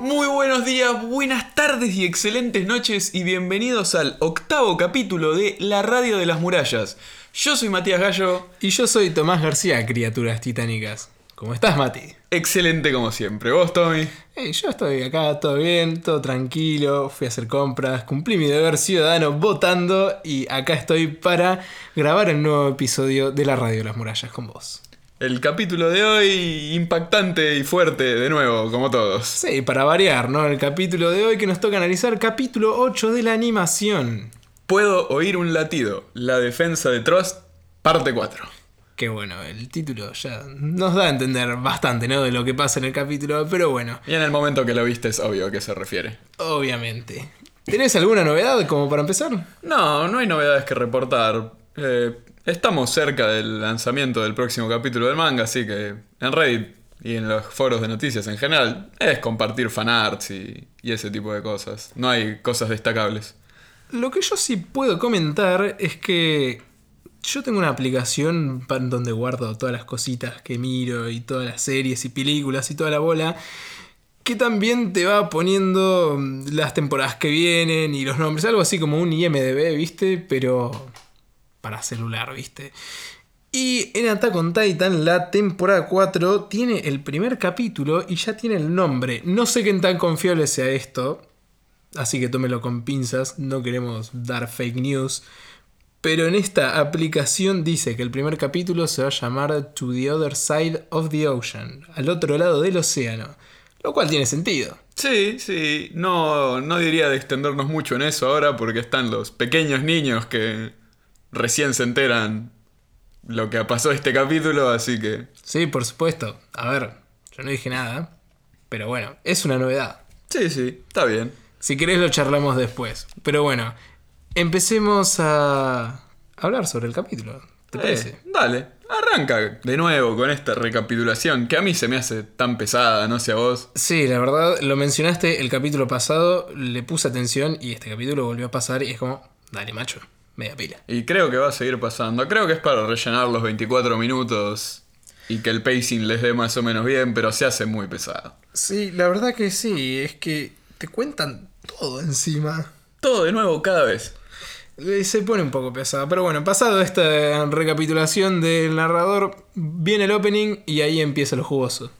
Muy buenos días, buenas tardes y excelentes noches y bienvenidos al octavo capítulo de La Radio de las Murallas. Yo soy Matías Gallo. Y yo soy Tomás García, criaturas titánicas. ¿Cómo estás, Mati? Excelente como siempre. ¿Vos, Tommy? Hey, yo estoy acá, todo bien, todo tranquilo, fui a hacer compras, cumplí mi deber ciudadano votando y acá estoy para grabar el nuevo episodio de la Radio de las Murallas con vos. El capítulo de hoy impactante y fuerte, de nuevo, como todos. Sí, para variar, ¿no? El capítulo de hoy que nos toca analizar, capítulo 8 de la animación. Puedo oír un latido. La defensa de Trust, parte 4. Que bueno, el título ya nos da a entender bastante, ¿no? De lo que pasa en el capítulo, pero bueno, Y en el momento que lo viste es obvio a qué se refiere. obviamente. ¿Tenés alguna novedad como para empezar? No, no hay novedades que reportar. Eh, estamos cerca del lanzamiento del próximo capítulo del manga, así que en Reddit y en los foros de noticias en general es compartir fanarts y, y ese tipo de cosas. No hay cosas destacables. Lo que yo sí puedo comentar es que yo tengo una aplicación donde guardo todas las cositas que miro y todas las series y películas y toda la bola. Que también te va poniendo mm, las temporadas que vienen y los nombres. Algo así como un IMDB, ¿viste? Pero para celular, ¿viste? Y en Attack on Titan, la temporada 4 tiene el primer capítulo y ya tiene el nombre. No sé qué tan confiable sea esto, así que tómelo con pinzas, no queremos dar fake news. Pero en esta aplicación dice que el primer capítulo se va a llamar To the Other Side of the Ocean, al otro lado del océano, lo cual tiene sentido. Sí, sí, no, no diría de extendernos mucho en eso ahora porque están los pequeños niños que recién se enteran lo que pasó este capítulo, así que... Sí, por supuesto. A ver, yo no dije nada, pero bueno, es una novedad. Sí, sí, está bien. Si querés lo charlamos después. Pero bueno, empecemos a hablar sobre el capítulo. ¿Te Eh, parece? dale, arranca de nuevo con esta recapitulación que a mí se me hace tan pesada, no sé a vos. Sí, la verdad, lo mencionaste el capítulo pasado, le puse atención y este capítulo volvió a pasar y es como, dale macho, media pila. Y creo que va a seguir pasando. Creo que es para rellenar los 24 minutos y que el pacing les dé más o menos bien, pero se hace muy pesado. Sí, la verdad que sí, es que te cuentan todo encima. Todo de nuevo cada vez. Eh, Se pone un poco pesado, pero bueno, pasado esta recapitulación del narrador, viene el opening y ahí empieza lo jugoso.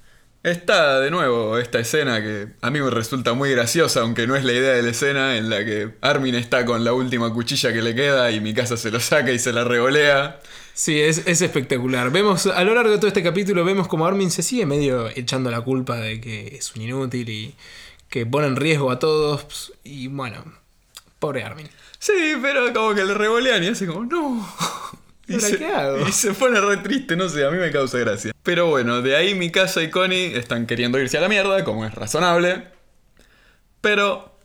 Está de nuevo esta escena que a mí me resulta muy graciosa, aunque no es la idea de la escena, en la que Armin está con la última cuchilla que le queda y mi casa se lo saca y se la revolea. Sí, es, es espectacular. Vemos, a lo largo de todo este capítulo, vemos como Armin se sigue medio echando la culpa de que es un inútil y que pone en riesgo a todos. Y bueno, pobre Armin. Sí, pero como que le revolean y hace como, no. ¿Y ahora se, qué hago? y se pone re triste, no sé, a mí me causa gracia. Pero bueno, de ahí mi casa y Connie están queriendo irse a la mierda, como es razonable. Pero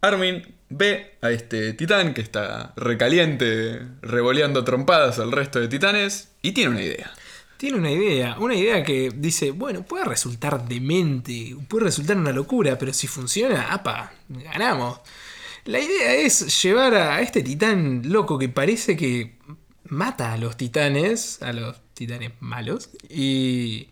Armin ve a este titán que está recaliente, revoleando trompadas al resto de titanes, y tiene una idea. Tiene una idea, una idea que dice, bueno, puede resultar demente, puede resultar una locura, pero si funciona, apa, ganamos. La idea es llevar a este titán loco que parece que mata a los titanes, a los titanes malos, y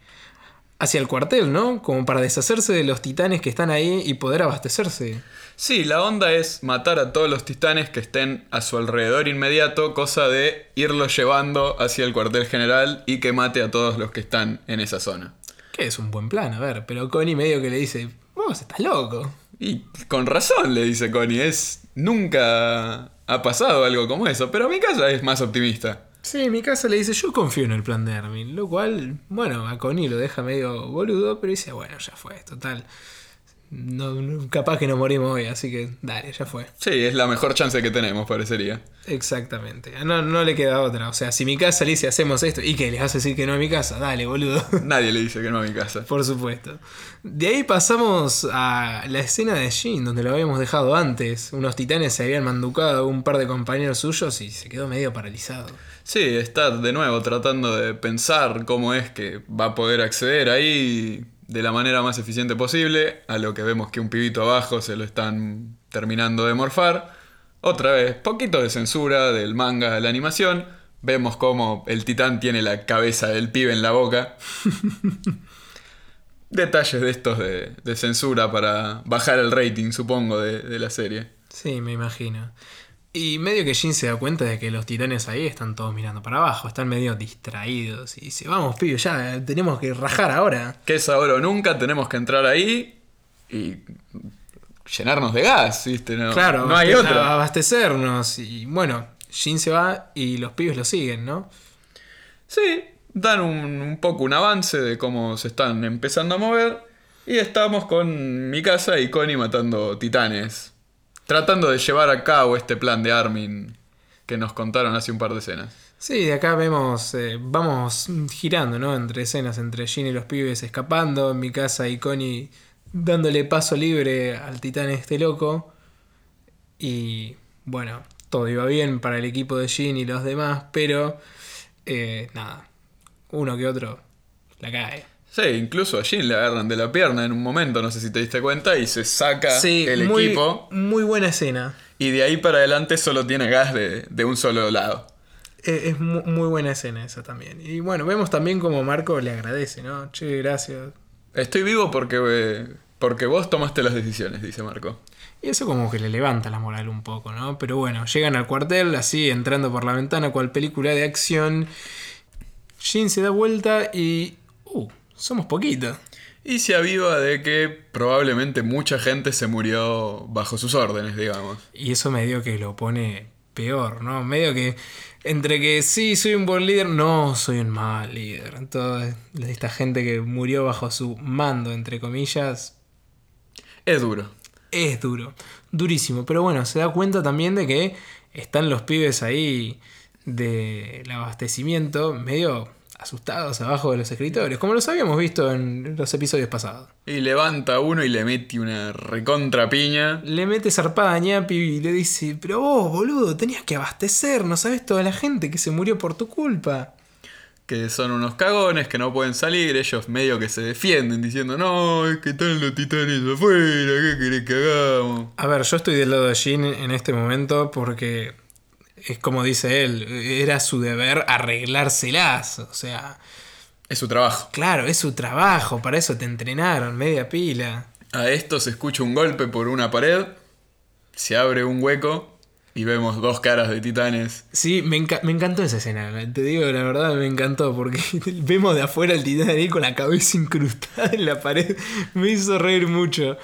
hacia el cuartel, ¿no? Como para deshacerse de los titanes que están ahí y poder abastecerse. Sí, la onda es matar a todos los titanes que estén a su alrededor inmediato, cosa de irlos llevando hacia el cuartel general y que mate a todos los que están en esa zona. Que es un buen plan, a ver, pero Connie medio que le dice, vos estás loco. Y con razón, le dice Connie, es. nunca ha pasado algo como eso, pero mi casa es más optimista. Sí, mi casa le dice, yo confío en el plan de Armin, lo cual, bueno, a Connie lo deja medio boludo, pero dice, bueno, ya fue, total. No, no- capaz que nos morimos hoy, así que dale, ya fue. Sí, es la mejor chance que tenemos, parecería. Exactamente. No, no le queda otra. O sea, si mi casa le dice hacemos esto, ¿y qué? ¿Les vas a decir que no a mi casa? Dale, boludo. Nadie le dice que no a mi casa. Por supuesto. De ahí pasamos a la escena de Jin, donde lo habíamos dejado antes. Unos titanes se habían manducado a un par de compañeros suyos y se quedó medio paralizado. Sí, está de nuevo tratando de pensar cómo es que va a poder acceder ahí de la manera más eficiente posible, a lo que vemos que un pibito abajo se lo están terminando de morfar. Otra vez, poquito de censura del manga a la animación. Vemos cómo el titán tiene la cabeza del pibe en la boca. detalles de estos de, de censura para bajar el rating, supongo, de, de la serie. Sí, me imagino. Y medio que Jin se da cuenta de que los titanes ahí están todos mirando para abajo, están medio distraídos. Y dice, vamos, pibe, ya tenemos que rajar ahora. Que es ahora o nunca, tenemos que entrar ahí y llenarnos de gas, ¿viste? No, claro, no hay otra. abastecernos. Y bueno, Jin se va y los pibes lo siguen, ¿no? Sí, dan un, un poco un avance de cómo se están empezando a mover. Y estamos con Mikasa y Connie matando titanes. Tratando de llevar a cabo este plan de Armin que nos contaron hace un par de escenas. Sí, de acá vemos, eh, vamos girando, ¿no? Entre escenas, entre Jin y los pibes escapando, en mi casa y Connie dándole paso libre al titán este loco. Y bueno, todo iba bien para el equipo de Jin y los demás, pero eh, nada, uno que otro la cae. Sí, incluso a Jin le agarran de la pierna en un momento, no sé si te diste cuenta, y se saca Sí, el muy, equipo. muy buena escena. Y de ahí para adelante solo tiene gas de, de un solo lado. Eh, Es mu- muy buena escena esa también. Y bueno, vemos también como Marco le agradece, ¿no? Che, gracias. Estoy vivo porque, porque vos tomaste las decisiones, dice Marco. Y eso como que le levanta la moral un poco, ¿no? Pero bueno, llegan al cuartel, así, entrando por la ventana, cual película de acción. Jin se da vuelta y... Uh, somos poquitos. Y se aviva de que probablemente mucha gente se murió bajo sus órdenes, digamos. Y eso medio que lo pone peor, ¿no? Medio que... Entre que sí, soy un buen líder, no, soy un mal líder. Toda esta gente que murió bajo su mando, entre comillas, Es duro. es duro, durísimo. Pero bueno, se da cuenta también de que están los pibes ahí del abastecimiento medio asustados abajo de los escritorios, como los habíamos visto en los episodios pasados. Y levanta uno y le mete una recontra piña. Le mete zarpada a Ñapi y le dice, pero vos, boludo, tenías que abastecer, no sabes toda la gente que se murió por tu culpa. Que son unos cagones que no pueden salir. Ellos medio que se defienden diciendo, no, es que están los titanes afuera, ¿qué querés que hagamos? A ver, yo estoy del lado de Jin en este momento porque es como dice él, era su deber arreglárselas, o sea... Es su trabajo. Claro, es su trabajo, para eso te entrenaron, media pila. A esto se escucha un golpe por una pared. Se abre un hueco y vemos dos caras de titanes. Sí, me, enca- me encantó esa escena, te digo la verdad, me encantó, porque vemos de afuera al titán ahí con la cabeza incrustada en la pared, me hizo reír mucho.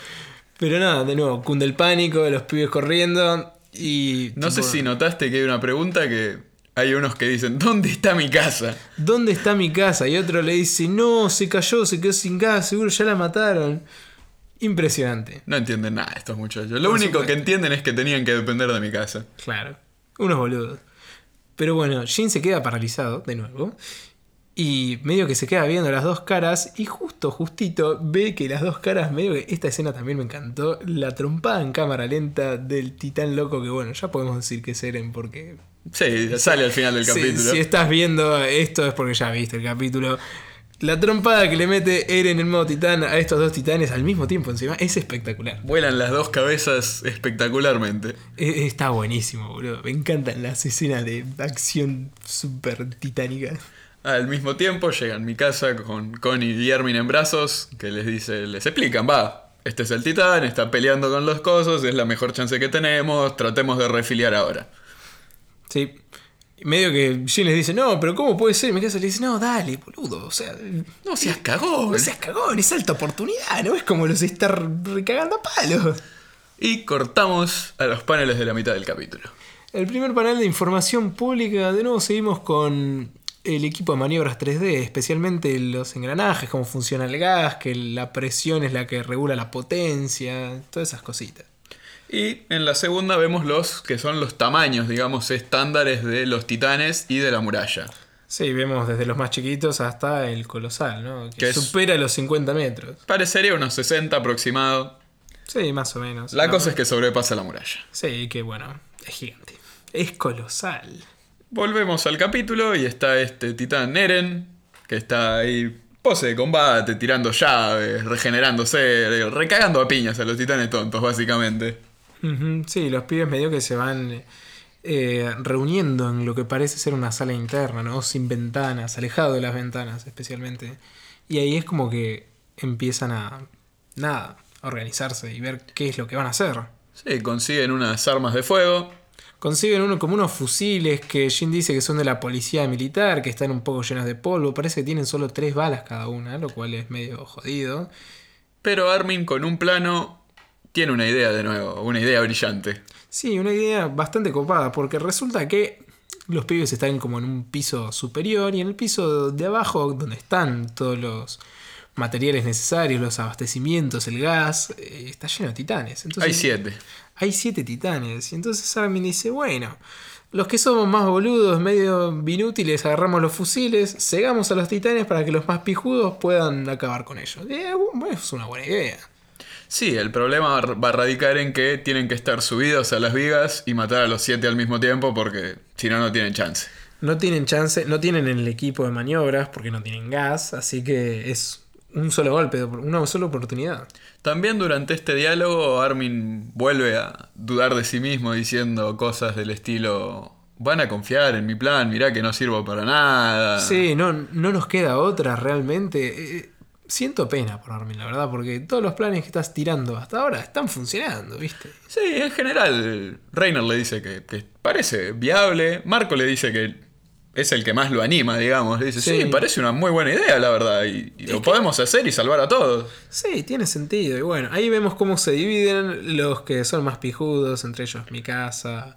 Pero nada, de nuevo, cunde el pánico, los pibes corriendo y... No sé si notaste que hay una pregunta que hay unos que dicen, ¿dónde está mi casa? ¿Dónde está mi casa? Y otro le dice, no, se cayó, se quedó sin gas, seguro ya la mataron. Impresionante. No entienden nada estos muchachos. Lo Por único supuesto. que entienden es que tenían que depender de mi casa. Claro, unos boludos. Pero bueno, Jin se queda paralizado de nuevo. Y medio que se queda viendo las dos caras. Y justo, justito, ve que las dos caras, medio que esta escena también me encantó. La trompada en cámara lenta del titán loco. Que bueno, ya podemos decir que es Eren porque. Sí, sale al final del capítulo. Si, estás viendo esto es porque ya viste el capítulo. La trompada que le mete Eren en modo titán a estos dos titanes al mismo tiempo encima es espectacular. Vuelan las dos cabezas espectacularmente. E- Está buenísimo, boludo. Me encantan las escenas de acción súper titánica. Al mismo tiempo llegan mi casa con Connie y Armin en brazos, que les dice, les explican, va, este es el titán, está peleando con los cosos, es la mejor chance que tenemos, tratemos de refiliar ahora. Sí. Y medio que Jin les dice, no, pero ¿cómo puede ser? Y mi casa le dice, no, dale, boludo. O sea, No seas cagón. no seas cagón, es alta oportunidad, ¿no? Es como los estar recagando a palos. Y cortamos a los paneles de la mitad del capítulo. El primer panel de información pública, de nuevo seguimos con el equipo de maniobras 3D, especialmente los engranajes, cómo funciona el gas, que la presión es la que regula la potencia, todas esas cositas. Y en la segunda vemos los que son los tamaños, digamos, estándares de los titanes y de la muralla. Sí, vemos desde los más chiquitos hasta el colosal, ¿no? Que, supera los 50 metros. Parecería unos 60 aproximado. Sí, más o menos. La No, cosa es que sobrepasa la muralla. Sí, que bueno, es gigante. Es colosal. Volvemos al capítulo y está este titán Eren, que está ahí pose de combate, tirando llaves, regenerándose, recagando a piñas a los titanes tontos, básicamente. Sí, los pibes medio que se van eh, reuniendo en lo que parece ser una sala interna, ¿no? Sin ventanas, alejado de las ventanas especialmente. Y ahí es como que empiezan a, nada, a organizarse y ver qué es lo que van a hacer. Sí, consiguen unas armas de fuego. Consiguen uno, como unos fusiles que Jin dice que son de la policía militar, que están un poco llenos de polvo. Parece que tienen solo tres balas cada una, lo cual es medio jodido. Pero Armin con un plano tiene una idea de nuevo, una idea brillante. Sí, una idea bastante copada, porque resulta que los pibes están como en un piso superior y en el piso de abajo, donde están todos los materiales necesarios, los abastecimientos, el gas, eh, está lleno de titanes. Entonces, Hay siete. Hay siete titanes. Y entonces Armin dice, bueno, los que somos más boludos, medio inútiles, agarramos los fusiles, cegamos a los titanes para que los más pijudos puedan acabar con ellos. Eh, bueno, es una buena idea. Sí, el problema va va a radicar en que tienen que estar subidos a las vigas y matar a los siete al mismo tiempo porque si no, no tienen chance. No tienen chance, no tienen el equipo de maniobras porque no tienen gas, así que es un solo golpe, una sola oportunidad. También durante este diálogo Armin vuelve a dudar de sí mismo diciendo cosas del estilo van a confiar en mi plan, mirá que no sirvo para nada. Sí, no, no nos queda otra realmente. Eh, siento pena por Armin, la verdad, porque todos los planes que estás tirando hasta ahora están funcionando, ¿viste? Sí, en general, Reiner le dice que, que parece viable, Marco le dice que es el que más lo anima, digamos. Le dice, sí, Sí. parece una muy buena idea, la verdad, y, y lo podemos hacer y salvar a todos. Sí, tiene sentido. Y bueno, ahí vemos cómo se dividen los que son más pijudos, entre ellos Mikasa,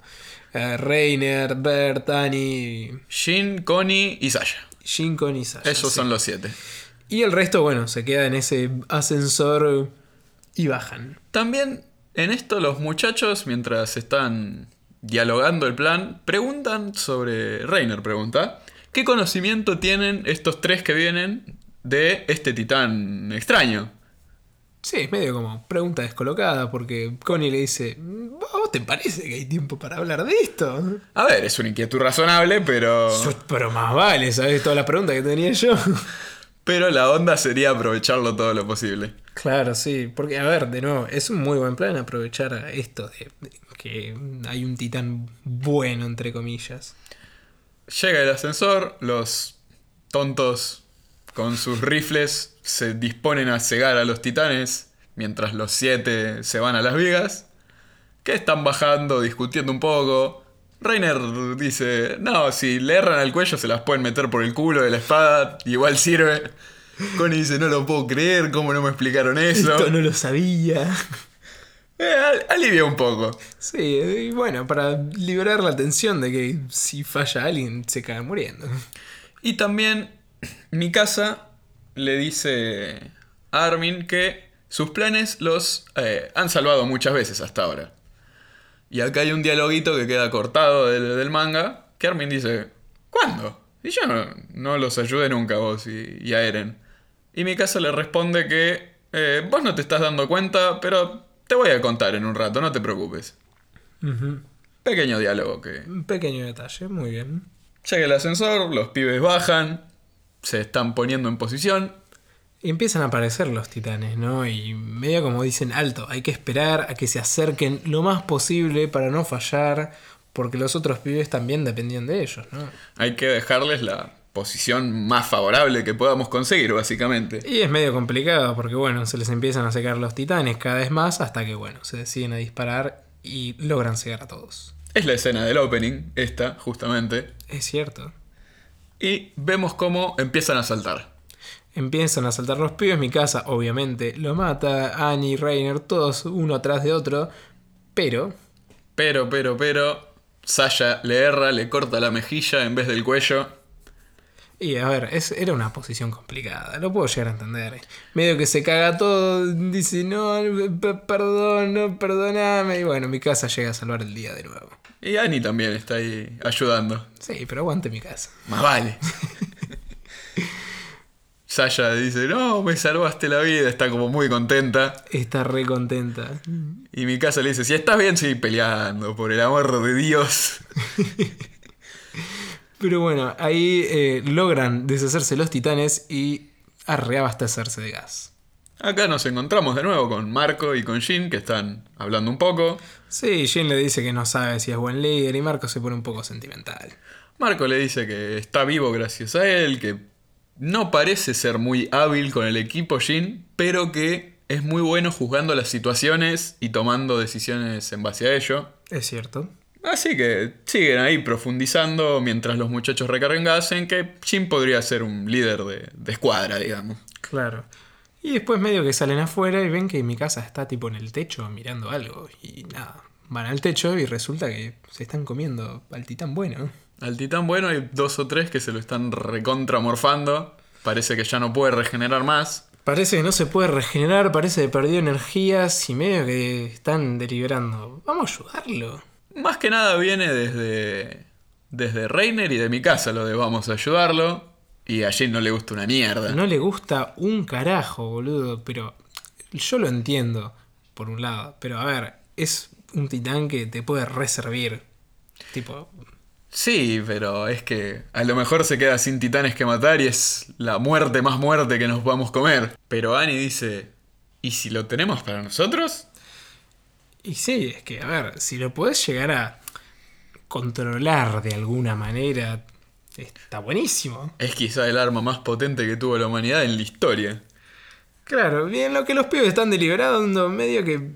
eh, Reiner, Bert, Annie, Shin, Connie y Sasha. Shinkon y Sasha. Esos sí. son los siete. Y el resto, bueno, se queda en ese ascensor y bajan. También en esto los muchachos, mientras están dialogando el plan, preguntan sobre... Reiner pregunta, ¿qué conocimiento tienen estos tres que vienen de este titán extraño? Sí, es medio como pregunta descolocada porque Connie le dice, ¿a vos te parece que hay tiempo para hablar de esto? A ver, es una inquietud razonable, pero... Pero más vale, ¿sabes? Toda la pregunta que tenía yo. Pero la onda sería aprovecharlo todo lo posible. Claro, sí, porque a ver, de nuevo, es un muy buen plan aprovechar esto de, de que hay un titán bueno, entre comillas. Llega el ascensor, los tontos con sus rifles se disponen a cegar a los titanes mientras los siete se van a las vigas, que están bajando, discutiendo un poco. Reiner dice, no, si le erran al cuello se las pueden meter por el culo de la espada, igual sirve. Connie dice, no lo puedo creer, ¿cómo no me explicaron eso? Esto no lo sabía. Eh, al- alivia un poco. Sí, y bueno, para liberar la tensión de que si falla alguien se cae muriendo. Y también Mikasa le dice a Armin que sus planes los eh, han salvado muchas veces hasta ahora. Y acá hay un dialoguito que queda cortado del, del manga, que Armin dice, ¿cuándo? Y yo no, no los ayudé nunca a vos y, y a Eren. Y Mikasa le responde que eh, vos no te estás dando cuenta, pero te voy a contar en un rato, no te preocupes. Pequeño diálogo que Un pequeño detalle, muy bien. llega el ascensor, los pibes bajan, se están poniendo en posición empiezan a aparecer los titanes, ¿no? Y medio como dicen, alto, hay que esperar a que se acerquen lo más posible para no fallar, porque los otros pibes también dependían de ellos, ¿no? Hay que dejarles la posición más favorable que podamos conseguir, básicamente. Y es medio complicado, porque bueno, se les empiezan a secar los titanes cada vez más hasta que, bueno, se deciden a disparar y logran cegar a todos. Es la escena del opening, esta, justamente. Es cierto. Y vemos cómo empiezan a saltar. Empiezan a saltar los pibes, mi casa obviamente lo mata, Annie, Reiner, todos uno atrás de otro, pero Pero, pero, pero. Sasha le erra, le corta la mejilla en vez del cuello. Y a ver, es, era una posición complicada, lo puedo llegar a entender. Medio que se caga todo, dice, no, perdón, no, perdoname. Y bueno, mi casa llega a salvar el día de nuevo. Y Annie también está ahí ayudando. Sí, pero aguante mi casa. Más vale. Sasha dice, no, me salvaste la vida, está como muy contenta. Está re contenta. Y mi casa le dice, si estás bien, sigue peleando, por el amor de Dios. Pero bueno, ahí eh, logran deshacerse los titanes y a reabastecerse de gas. Acá nos encontramos de nuevo con Marco y con Jin, que están hablando un poco. Sí, Jin le dice que no sabe si es buen líder y Marco se pone un poco sentimental. Marco le dice que está vivo gracias a él, que no parece ser muy hábil con el equipo Jin, pero que es muy bueno juzgando las situaciones y tomando decisiones en base a ello. Es cierto. Así que siguen ahí profundizando mientras los muchachos recargan gas en que Jin podría ser un líder de, de escuadra, digamos. Claro. Y después medio que salen afuera y ven que mi casa está tipo en el techo mirando algo. Y nada, van al techo y resulta que se están comiendo al titán bueno. Al titán bueno hay dos o tres que se lo están recontramorfando. Parece que ya no puede regenerar más. Parece que no se puede regenerar, parece que perdió energías y medio que están deliberando. Vamos a ayudarlo. Más que nada viene desde, desde Reiner y de mi casa lo de vamos a ayudarlo. Y a Jin no le gusta una mierda. No le gusta un carajo, boludo, pero yo lo entiendo, por un lado. Pero a ver, es un titán que te puede reservir. Tipo, Sí, pero es que a lo mejor se queda sin titanes que matar y es la muerte más muerte que nos podamos comer. Pero Annie dice, ¿y si lo tenemos para nosotros? Y sí, es que, a ver, si lo podés llegar a controlar de alguna manera, está buenísimo. Es quizá el arma más potente que tuvo la humanidad en la historia. Claro, bien lo que los pibes están deliberando, medio que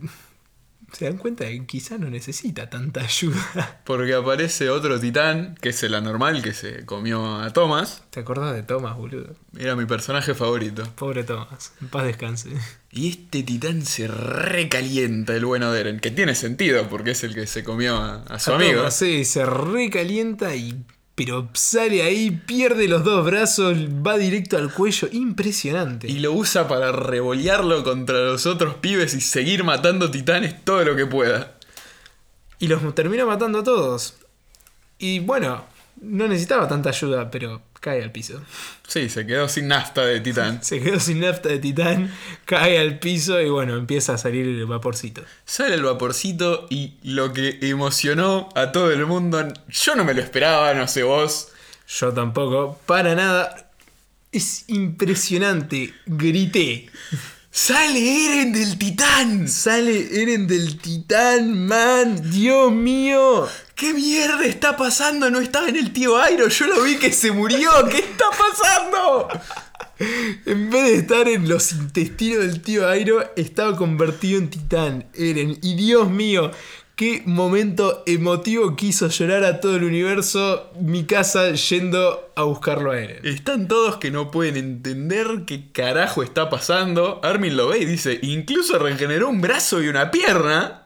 se dan cuenta de que quizá no necesita tanta ayuda. Porque aparece otro titán, que es el anormal que se comió a Thomas. ¿Te acordás de Thomas, boludo? Era mi personaje favorito. Pobre Thomas, en paz descanse. Y este titán se recalienta, el bueno de Eren. Que tiene sentido, porque es el que se comió a, a su A amigo. Thomas, sí, se recalienta y. Pero sale ahí, pierde los dos brazos, va directo al cuello. Impresionante. Y lo usa para revolearlo contra los otros pibes y seguir matando titanes todo lo que pueda. Y los termina matando a todos. Y bueno, no necesitaba tanta ayuda, pero cae al piso. Sí, se quedó sin nafta de titán. Se quedó sin nafta de titán, cae al piso y bueno, empieza a salir el vaporcito. Sale el vaporcito y lo que emocionó a todo el mundo, yo no me lo esperaba, no sé vos. Yo tampoco, para nada. Es impresionante, grité. ¡Sale Eren del titán! Sale Eren del titán, man, Dios mío. ¿Qué mierda está pasando? No estaba en el tío Airo, yo lo vi que se murió. ¿Qué está pasando? En vez de estar en los intestinos del tío Airo, estaba convertido en titán, Eren. Y Dios mío, qué momento emotivo que hizo llorar a todo el universo mi casa yendo a buscarlo a Eren. Están todos que no pueden entender qué carajo está pasando. Armin lo ve y dice, incluso regeneró un brazo y una pierna.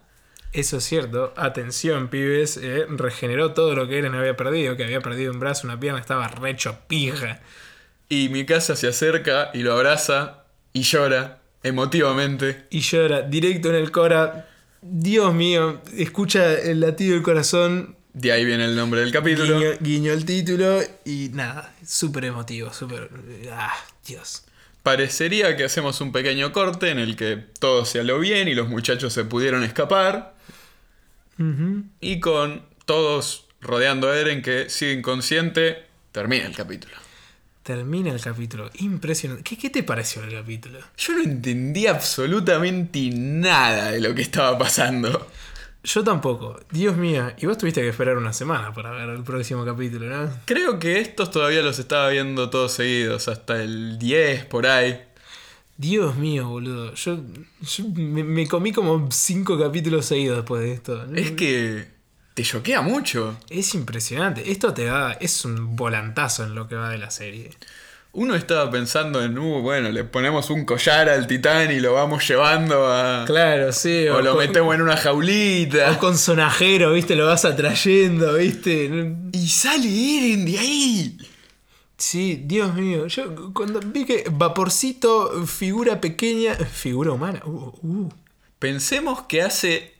Eso es cierto. Atención, pibes. eh, regeneró todo lo que Eren había perdido. Que había perdido un brazo, una pierna. Estaba recho pija. Y mi casa se acerca y lo abraza y llora emotivamente. Y llora directo en el Cora. Dios mío. Escucha el latido del corazón. De ahí viene el nombre del capítulo. Guiño, guiño el título. Y nada. Súper emotivo. Súper. Ah, Dios. Parecería que hacemos un pequeño corte en el que todo se aló bien y los muchachos se pudieron escapar. Y con todos rodeando a Eren que sigue inconsciente, termina el capítulo. Termina el capítulo. Impresionante. ¿Qué, qué te pareció el capítulo? Yo no entendí absolutamente nada de lo que estaba pasando. Yo tampoco. Dios mío. Y vos tuviste que esperar una semana para ver el próximo capítulo, ¿no? Creo que estos todavía los estaba viendo todos seguidos, hasta el 10 por ahí. Dios mío, boludo. Yo, yo me, me comí como cinco capítulos seguidos después de esto. Es que te choquea mucho. Es impresionante. Esto te da. Es un volantazo en lo que va de la serie. Uno estaba pensando en, uh, bueno, le ponemos un collar al titán y lo vamos llevando a... Claro, sí. O lo con, metemos en una o jaulita. con sonajero, ¿viste? Lo vas atrayendo, ¿viste? Y sale Eren de ahí. Sí, Dios mío. Yo cuando vi que Vaporcito, figura pequeña. Figura humana. Uh, uh. Pensemos que hace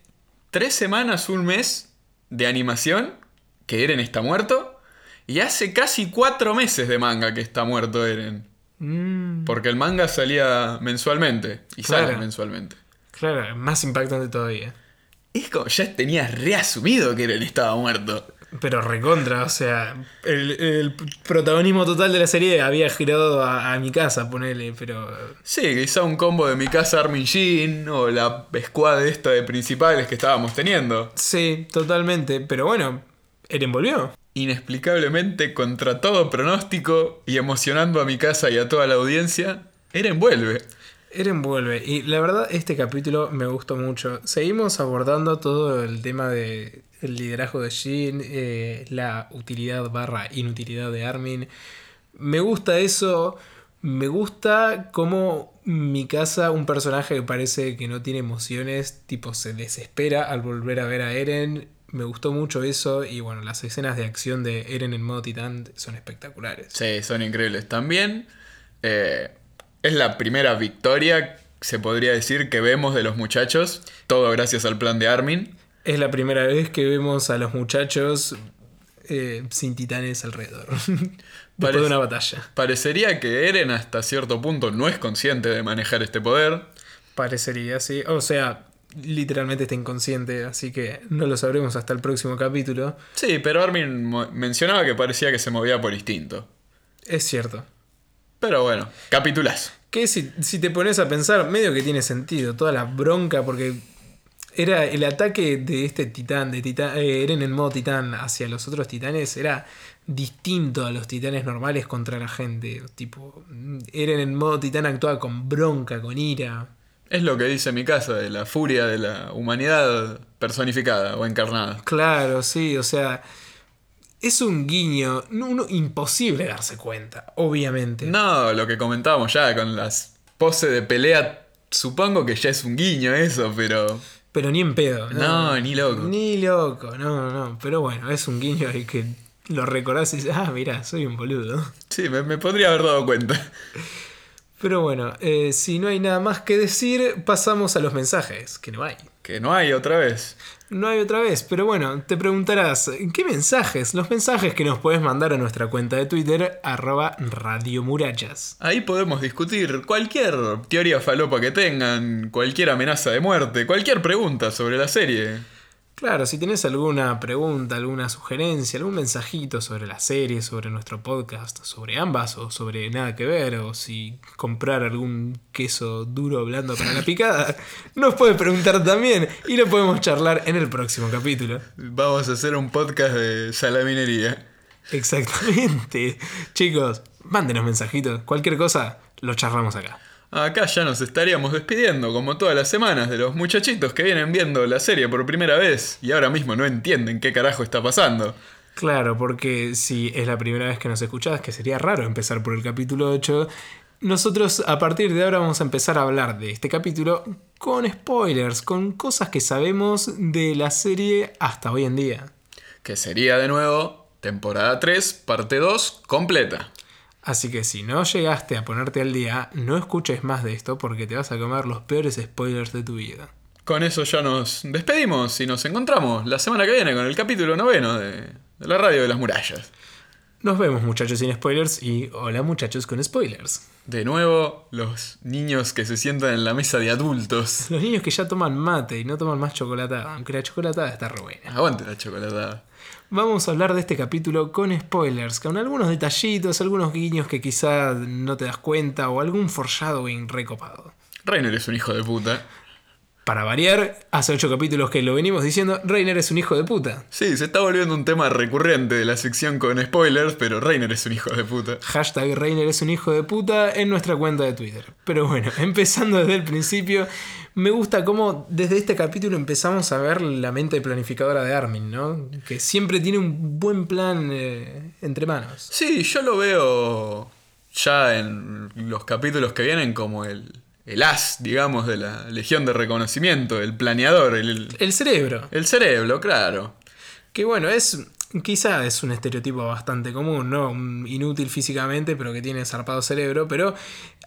tres semanas, un mes de animación, que Eren está muerto. Y hace casi cuatro meses de manga que está muerto Eren. Mm, Porque el manga salía mensualmente. Y sale mensualmente. claro, más impactante todavía. Es como ya tenías reasumido que Eren estaba muerto. Pero recontra, o sea, el, el protagonismo total de la serie había girado a, a mi casa, ponele, pero... Sí, quizá un combo de mi casa Armin Jin o la squad esta de principales que estábamos teniendo. Sí, totalmente, pero bueno, Eren volvió. inexplicablemente contra todo pronóstico y emocionando a mi casa y a toda la audiencia, Eren vuelve. Eren vuelve. Y la verdad, este capítulo me gustó mucho. Seguimos abordando todo el tema de el liderazgo de Jin, eh, la utilidad barra inutilidad de Armin. Me gusta eso. Me gusta cómo mi casa, un personaje que parece que no tiene emociones, tipo se desespera al volver a ver a Eren. Me gustó mucho eso y bueno, las escenas de acción de Eren en modo titán son espectaculares. Sí, son increíbles. También eh, es la primera victoria, se podría decir, que vemos de los muchachos. Todo gracias al plan de Armin. Es la primera vez que vemos a los muchachos eh, sin titanes alrededor. Después de una batalla. Parecería que Eren hasta cierto punto no es consciente de manejar este poder. Parecería, sí. O sea, literalmente está inconsciente, así que no lo sabremos hasta el próximo capítulo. Sí, pero Armin mencionaba que parecía que se movía por instinto. Es cierto. Pero bueno, capitulazo. Que si, si te pones a pensar, medio que tiene sentido, toda la bronca, porque era el ataque de este titán, de titán, eh, Eren en modo titán hacia los otros titanes, era distinto a los titanes normales contra la gente. Tipo, Eren en modo titán actuaba con bronca, con ira. Es lo que dice mi casa de la furia de la humanidad personificada o encarnada. Claro, sí, o sea, es un guiño, no, uno- imposible darse cuenta, obviamente. No, lo que comentábamos ya con las poses de pelea, supongo que ya es un guiño eso, pero... Pero ni en pedo. No, ni loco. Ni loco, no, no. Pero bueno, es un guiño ahí que lo recordás y dices, ah, mira, soy un boludo. Sí, me, me podría haber dado cuenta. Pero bueno, eh, si no hay nada más que decir, pasamos a los mensajes, que no hay. Que no hay otra vez. No hay otra vez, pero bueno, te preguntarás, ¿qué mensajes? Los mensajes que nos puedes mandar a nuestra cuenta de Twitter, arroba Radio Murallas. Ahí podemos discutir cualquier teoría falopa que tengan, cualquier amenaza de muerte, cualquier pregunta sobre la serie. Claro, si tenés alguna pregunta, alguna sugerencia, algún mensajito sobre la serie, sobre nuestro podcast, sobre ambas o sobre nada que ver, o si comprar algún queso duro blando para la picada, nos puedes preguntar también y lo podemos charlar en el próximo capítulo. Vamos a hacer un podcast de salaminería. Exactamente. Chicos, mándenos mensajitos, cualquier cosa, lo charlamos acá. Acá ya nos estaríamos despidiendo, como todas las semanas, de los muchachitos que vienen viendo la serie por primera vez y ahora mismo no entienden qué carajo está pasando. Claro, porque si es la primera vez que nos escuchás, que sería raro empezar por el capítulo 8, nosotros a partir de ahora vamos a empezar a hablar de este capítulo con spoilers, con cosas que sabemos de la serie hasta hoy en día. Que sería de nuevo temporada 3, parte 2, completa. Así que si no llegaste a ponerte al día, no escuches más de esto porque te vas a comer los peores spoilers de tu vida. Con eso ya nos despedimos y nos encontramos la semana que viene con el capítulo noveno de, de la radio de las murallas. Nos vemos muchachos sin spoilers y hola muchachos con spoilers. De nuevo, los niños que se sientan en la mesa de adultos. Los niños que ya toman mate y no toman más chocolatada, aunque la chocolatada está re buena. Aguante la chocolatada. Vamos a hablar de este capítulo con spoilers, con algunos detallitos, algunos guiños que quizá no te das cuenta o algún foreshadowing recopado. Reiner es un hijo de puta. Para variar, hace ocho capítulos que lo venimos diciendo, Reiner es un hijo de puta. Sí, se está volviendo un tema recurrente de la sección con spoilers, pero Reiner es un hijo de puta. Hashtag Reiner es un hijo de puta en nuestra cuenta de Twitter. Pero bueno, empezando desde el principio, me gusta cómo desde este capítulo empezamos a ver la mente planificadora de Armin, ¿no? Que siempre tiene un buen plan eh, entre manos. Sí, yo lo veo ya en los capítulos que vienen como el, el as, digamos, de la Legión de Reconocimiento, el planeador, el, El cerebro. el cerebro, claro. Que bueno, es. Quizá es un estereotipo bastante común, ¿no? Inútil físicamente, pero que tiene zarpado cerebro. Pero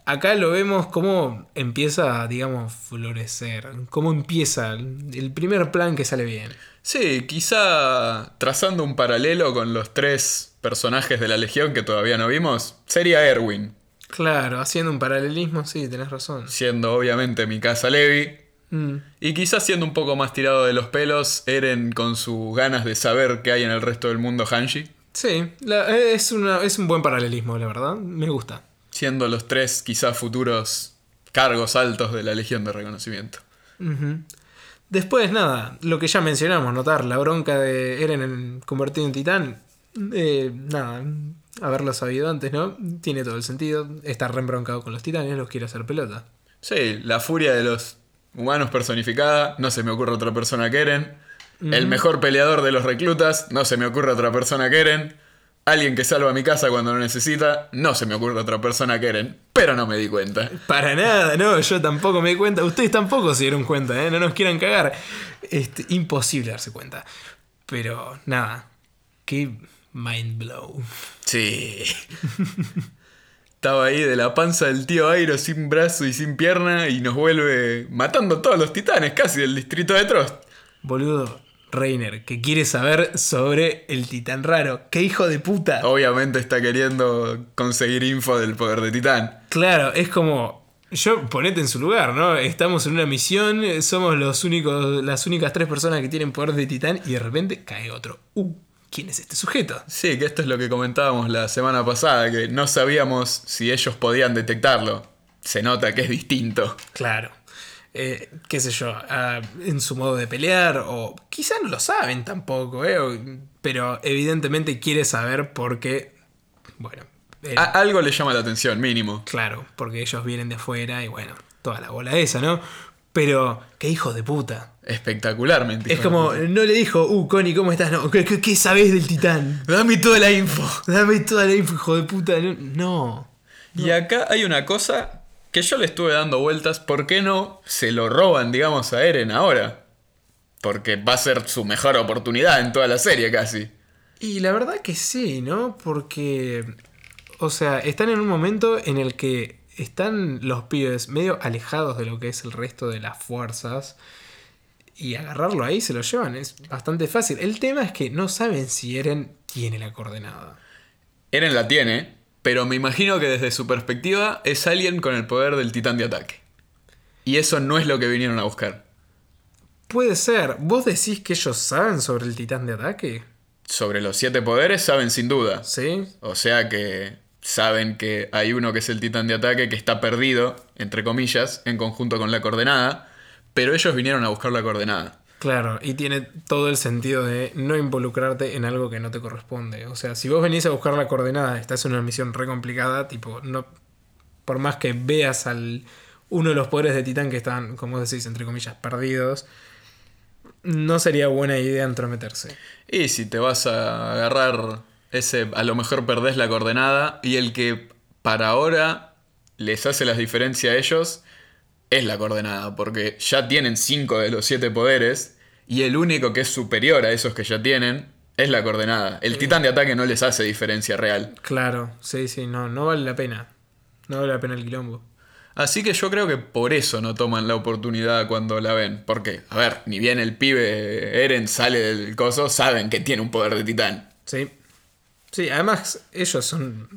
acá lo vemos cómo empieza, digamos, florecer. Cómo empieza el primer plan que sale bien. Sí, quizá trazando un paralelo con los tres personajes de la Legión que todavía no vimos, sería Erwin, Claro, haciendo un paralelismo, sí, tenés razón. siendo obviamente mi casa Levi, Mm, y quizás siendo un poco más tirado de los pelos, Eren con sus ganas de saber qué hay en el resto del mundo Hanshi, Sí, la- es, una, es un buen paralelismo, la verdad. Me gusta. siendo los tres quizás futuros cargos altos de la Legión de Reconocimiento. Después, nada, lo que ya mencionamos, notar la bronca de Eren en- convertido en titán, Eh, nada, haberlo sabido antes, ¿no? Tiene todo el sentido. Está reembroncado con los titanes, los quiere hacer pelota. Sí, la furia de los humanos personificada, no se me ocurre otra persona que Eren. El mejor peleador de los reclutas, no se me ocurre otra persona que Eren. Alguien que salva mi casa cuando lo necesita, no se me ocurre otra persona que Eren. Pero no me di cuenta. Para nada, no, yo tampoco me di cuenta. Ustedes tampoco se dieron cuenta, ¿eh? No nos quieran cagar. Este, imposible darse cuenta. Pero nada, qué mind blow. Sí. Estaba ahí de la panza del tío Airo sin brazo y sin pierna y nos vuelve matando a todos los titanes casi del distrito de Trost. Boludo, Reiner, que quiere saber sobre el titán raro. ¡Qué hijo de puta! Obviamente está queriendo conseguir info del poder de titán. Claro, es como. Yo ponete en su lugar, ¿no? Estamos en una misión, somos los únicos, las únicas tres personas que tienen poder de titán y de repente cae otro. Uh, ¿quién es este sujeto? Sí, que esto es lo que comentábamos la semana pasada, que no sabíamos si ellos podían detectarlo. Se nota que es distinto. Claro. Eh, qué sé yo, ah, en su modo de pelear, o quizá no lo saben tampoco, ¿eh? O- pero evidentemente quiere saber porque, bueno, eh, A- algo le llama la atención, mínimo. claro, porque ellos vienen de afuera y bueno, toda la bola esa, ¿no? Pero, qué hijo de puta. Espectacularmente. Es como, no le dijo, uh, Connie, ¿cómo estás? No, ¿qué, qué, sabés del titán? Dame toda la info. Dame toda la info, hijo de puta. No. no. Y acá hay una cosa que yo le estuve dando vueltas. ¿Por qué no se lo roban, digamos, a Eren ahora? Porque va a ser su mejor oportunidad en toda la serie casi. Y la verdad que sí, ¿no? Porque, o sea, están en un momento en el que están los pibes medio alejados de lo que es el resto de las fuerzas. Y agarrarlo ahí se lo llevan, es bastante fácil. El tema es que no saben si Eren tiene la coordenada. Eren la tiene, pero me imagino que desde su perspectiva es alguien con el poder del titán de ataque. Y eso no es lo que vinieron a buscar. Puede ser. ¿Vos decís que ellos saben sobre el titán de ataque? Sobre los siete poderes saben sin duda. ¿Sí? O sea que saben que hay uno que es el titán de ataque que está perdido, entre comillas, en conjunto con la coordenada, pero ellos vinieron a buscar la coordenada. Claro, y tiene todo el sentido de no involucrarte en algo que no te corresponde. O sea, si vos venís a buscar la coordenada, estás en una misión re complicada, tipo, no. Por más que veas al. uno de los poderes de Titán que están, como decís, entre comillas, perdidos. No sería buena idea entrometerse. Y si te vas a agarrar ese, a lo mejor perdés la coordenada y el que para ahora les hace las diferencias a ellos es la coordenada, porque ya tienen cinco de los siete poderes y el único que es superior a esos que ya tienen es la coordenada. El titán de ataque no les hace diferencia real. Claro, sí, sí, no, no vale la pena. No vale la pena el quilombo. Así que yo creo que por eso no toman la oportunidad cuando la ven. Porque, a ver, ni bien el pibe Eren sale del coso, saben que tiene un poder de titán. Sí. Sí, además, ellos son.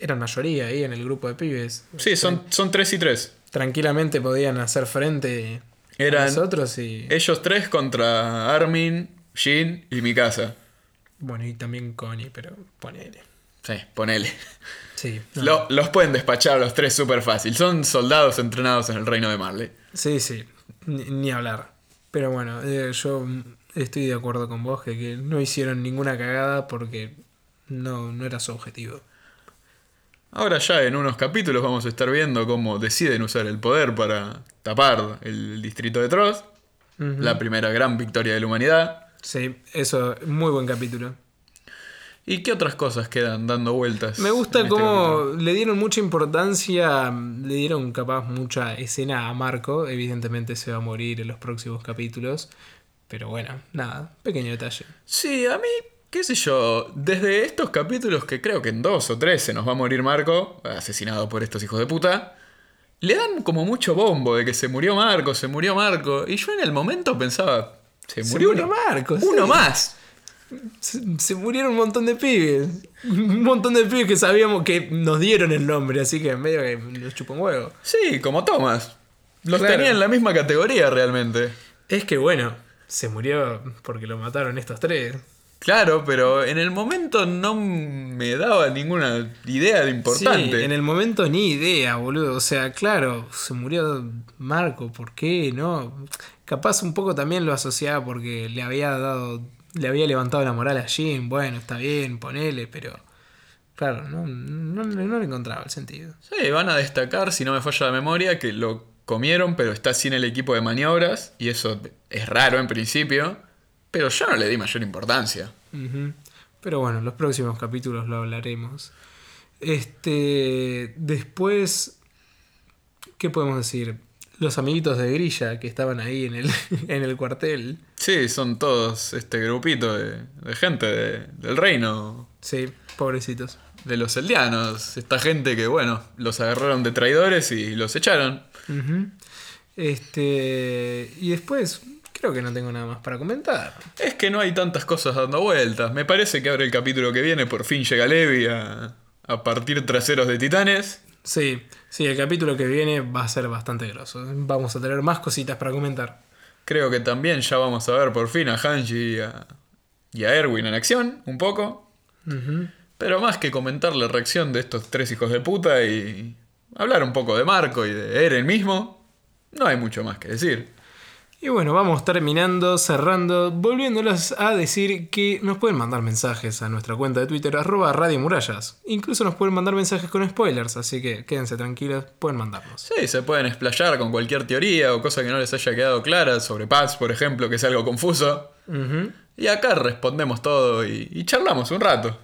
eran mayoría ahí en el grupo de pibes. Sí, son, son tres y tres. tranquilamente podían hacer frente a Eran nosotros y ellos tres contra Armin, Jin y Mikasa. bueno y también Connie pero ponele Sí, ponele. sí no. Lo- los pueden despachar a los tres súper fácil. Son soldados entrenados en el reino de Marley. sí sí ni, ni hablar pero bueno eh, yo estoy de acuerdo con vos que, que no hicieron ninguna cagada porque no no era su objetivo Ahora ya en unos capítulos vamos a estar viendo cómo deciden usar el poder para tapar el distrito de Trost. La primera gran victoria de la humanidad. sí eso muy buen capítulo ¿Y qué otras cosas quedan dando vueltas? Me gusta este cómo le dieron mucha importancia, le dieron capaz mucha escena a Marco. Evidentemente se va a morir en los próximos capítulos. Pero bueno, nada, pequeño detalle. Sí, a mí, qué sé yo, desde estos capítulos que creo que en dos o tres se nos va a morir Marco, asesinado por estos hijos de puta, le dan como mucho bombo de que se murió Marco, se murió Marco. Y yo en el momento pensaba, se Se murió, murió uno, Marco, uno sí. más. Se, se murieron un montón de pibes. Un montón de pibes que sabíamos que nos dieron el nombre, así que medio que los chupó un huevo. Sí, como Thomas. Los Claro. tenía en la misma categoría realmente. Es que bueno, se murió porque lo mataron estos tres. Claro, pero en el momento no me daba ninguna idea de importante. Sí, en el momento ni idea, boludo. O sea, claro, se murió Marco, ¿por qué? No. Capaz un poco también lo asociaba porque le había dado le había levantado la moral a Jim, bueno, está bien, ponele, pero claro, no, no, no le encontraba el sentido. Sí, van a destacar, si no me falla la memoria, que lo comieron, pero está sin el equipo de maniobras, y eso es raro en principio, pero yo no le di mayor importancia. Ujú. Pero bueno, en los próximos capítulos lo hablaremos. Este. Después. ¿Qué podemos decir? Los amiguitos de Grilla que estaban ahí en el, en el cuartel. Sí, son todos este grupito de, de gente de- del reino, Sí, pobrecitos. de los eldianos. Esta gente que, bueno, los agarraron de traidores y los echaron. Ujú. Este. Y después. Creo que no tengo nada más para comentar. Es que no hay tantas cosas dando vueltas. Me parece que ahora el capítulo que viene por fin llega Levi a, a partir traseros de titanes. Sí, sí, el capítulo que viene va a ser bastante grosso. Vamos a tener más cositas para comentar. Creo que también ya vamos a ver por fin a Hanji y a, y a Erwin en acción, un poco. Pero más que comentar la reacción de estos tres hijos de puta y hablar un poco de Marco y de Eren mismo, no hay mucho más que decir. Y bueno, vamos terminando, cerrando, volviéndolos a decir que nos pueden mandar mensajes a nuestra cuenta de Twitter, arroba Radio Murallas. Incluso nos pueden mandar mensajes con spoilers, así que quédense tranquilos, pueden mandarnos. Sí, se pueden explayar con cualquier teoría o cosa que no les haya quedado clara sobre Paz, por ejemplo, que es algo confuso. Y acá respondemos todo y, y charlamos un rato.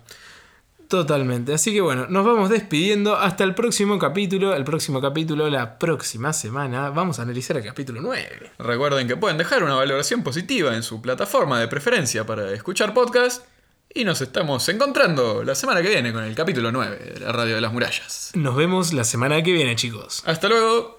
Totalmente, así que bueno, nos vamos despidiendo hasta el próximo capítulo. El próximo capítulo, la próxima semana, vamos a analizar el capítulo 9. Recuerden que pueden dejar una valoración positiva en su plataforma de preferencia para escuchar podcast. Y nos estamos encontrando la semana que viene con el capítulo 9 de la Radio de las Murallas. Nos vemos la semana que viene, chicos. Hasta luego.